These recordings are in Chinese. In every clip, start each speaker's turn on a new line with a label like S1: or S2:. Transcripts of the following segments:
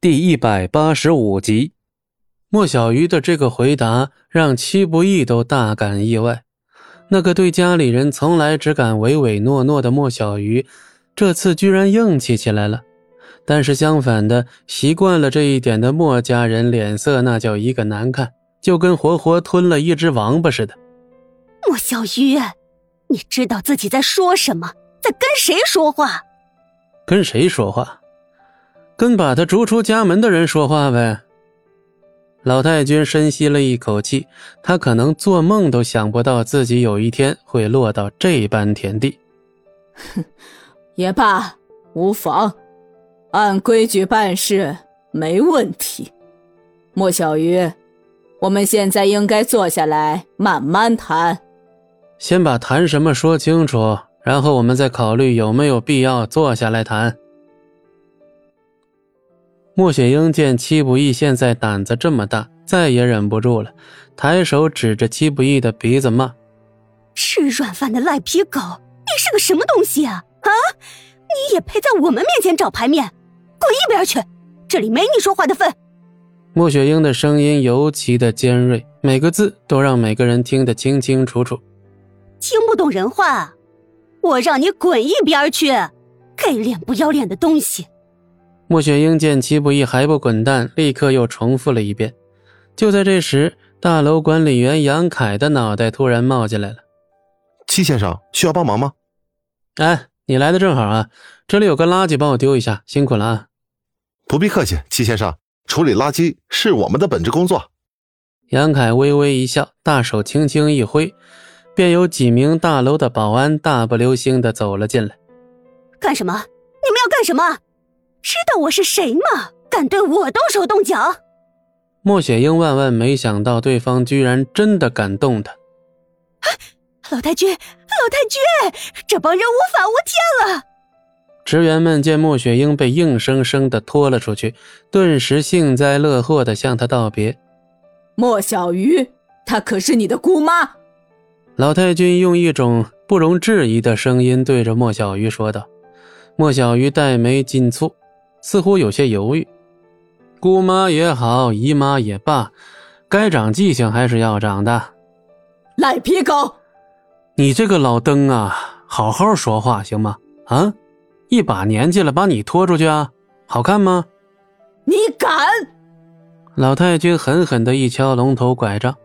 S1: 第一百八十五集，莫小鱼的这个回答让戚不义都大感意外。那个对家里人从来只敢唯唯诺诺的莫小鱼，这次居然硬气起来了。但是相反的，习惯了这一点的莫家人脸色那叫一个难看，就跟活活吞了一只王八似的。
S2: 莫小鱼，你知道自己在说什么，在跟谁说话？
S1: 跟谁说话？跟把他逐出家门的人说话呗。老太君深吸了一口气，他可能做梦都想不到自己有一天会落到这般田地。
S3: 哼，也罢，无妨，按规矩办事没问题。莫小鱼，我们现在应该坐下来慢慢谈。
S1: 先把谈什么说清楚，然后我们再考虑有没有必要坐下来谈。莫雪英见戚不义现在胆子这么大，再也忍不住了，抬手指着戚不义的鼻子骂：“
S2: 吃软饭的赖皮狗，你是个什么东西啊？啊，你也配在我们面前找排面？滚一边去！这里没你说话的份。”
S1: 莫雪英的声音尤其的尖锐，每个字都让每个人听得清清楚楚。
S2: 听不懂人话，我让你滚一边去！给脸不要脸的东西！
S1: 莫雪英见戚不义还不滚蛋，立刻又重复了一遍。就在这时，大楼管理员杨凯的脑袋突然冒进来了：“
S4: 戚先生需要帮忙吗？”“
S1: 哎，你来的正好啊！这里有个垃圾，帮我丢一下，辛苦了啊！”“
S4: 不必客气，戚先生，处理垃圾是我们的本职工作。”
S1: 杨凯微微一笑，大手轻轻一挥，便有几名大楼的保安大步流星的走了进来。
S2: “干什么？你们要干什么？”知道我是谁吗？敢对我动手动脚？
S1: 莫雪英万万没想到，对方居然真的敢动他。
S2: 老太君，老太君，这帮人无法无天了！
S1: 职员们见莫雪英被硬生生的拖了出去，顿时幸灾乐祸的向她道别。
S3: 莫小鱼，她可是你的姑妈。
S1: 老太君用一种不容置疑的声音对着莫小鱼说道。莫小鱼黛眉紧蹙。似乎有些犹豫，姑妈也好，姨妈也罢，该长记性还是要长的。
S3: 赖皮狗，
S1: 你这个老登啊，好好说话行吗？啊，一把年纪了，把你拖出去啊，好看吗？
S3: 你敢！
S1: 老太君狠狠的一敲龙头拐杖，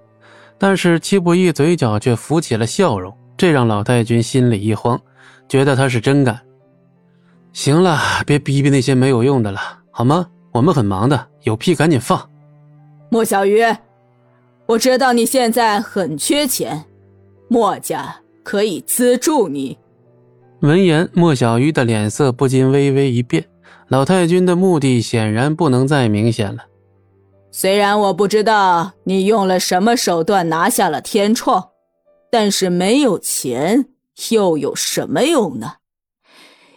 S1: 但是戚不义嘴角却浮起了笑容，这让老太君心里一慌，觉得他是真敢。行了，别逼逼那些没有用的了，好吗？我们很忙的，有屁赶紧放。
S3: 莫小鱼，我知道你现在很缺钱，莫家可以资助你。
S1: 闻言，莫小鱼的脸色不禁微微一变。老太君的目的显然不能再明显了。
S3: 虽然我不知道你用了什么手段拿下了天创，但是没有钱又有什么用呢？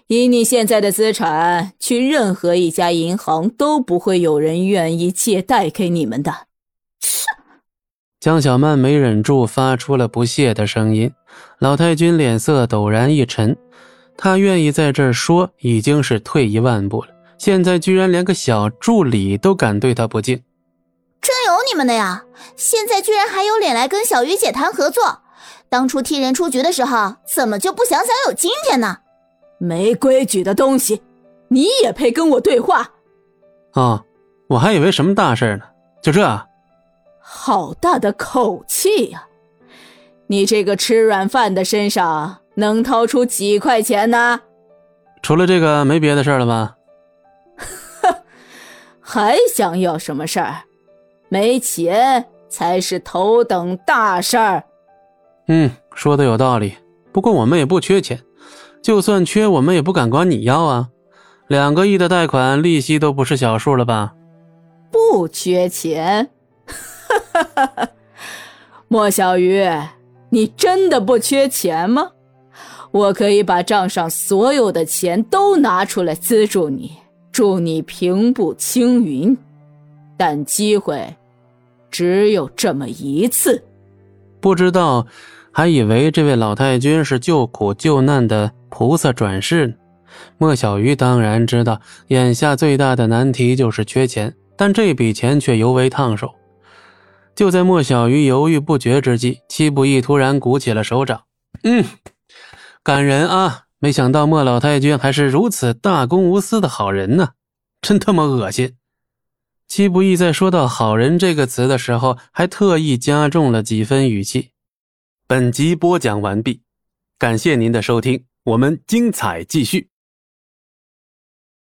S3: 以你现在的资产，去任何一家银行都不会有人愿意借贷给你们的。切！
S1: 江小曼没忍住发出了不屑的声音。老太君脸色陡然一沉，他愿意在这儿说，已经是退一万步了。现在居然连个小助理都敢对他不敬，
S5: 真有你们的呀！现在居然还有脸来跟小鱼姐谈合作？当初替人出局的时候，怎么就不想想有今天呢？
S3: 没规矩的东西，你也配跟我对话？
S1: 哦，我还以为什么大事呢，就这？
S3: 好大的口气呀！你这个吃软饭的身上能掏出几块钱呢？
S1: 除了这个，没别的事了吧？
S3: 哼，还想要什么事儿？没钱才是头等大事儿。
S1: 嗯，说的有道理。不过我们也不缺钱。就算缺，我们也不敢管你要啊！两个亿的贷款，利息都不是小数了吧？
S3: 不缺钱，哈哈哈！莫小鱼，你真的不缺钱吗？我可以把账上所有的钱都拿出来资助你，助你平步青云。但机会只有这么一次，
S1: 不知道。还以为这位老太君是救苦救难的菩萨转世呢，莫小鱼当然知道，眼下最大的难题就是缺钱，但这笔钱却尤为烫手。就在莫小鱼犹豫不决之际，戚不义突然鼓起了手掌。嗯，感人啊！没想到莫老太君还是如此大公无私的好人呢，真他妈恶心！戚不义在说到“好人”这个词的时候，还特意加重了几分语气。本集播讲完毕，感谢您的收听，我们精彩继续。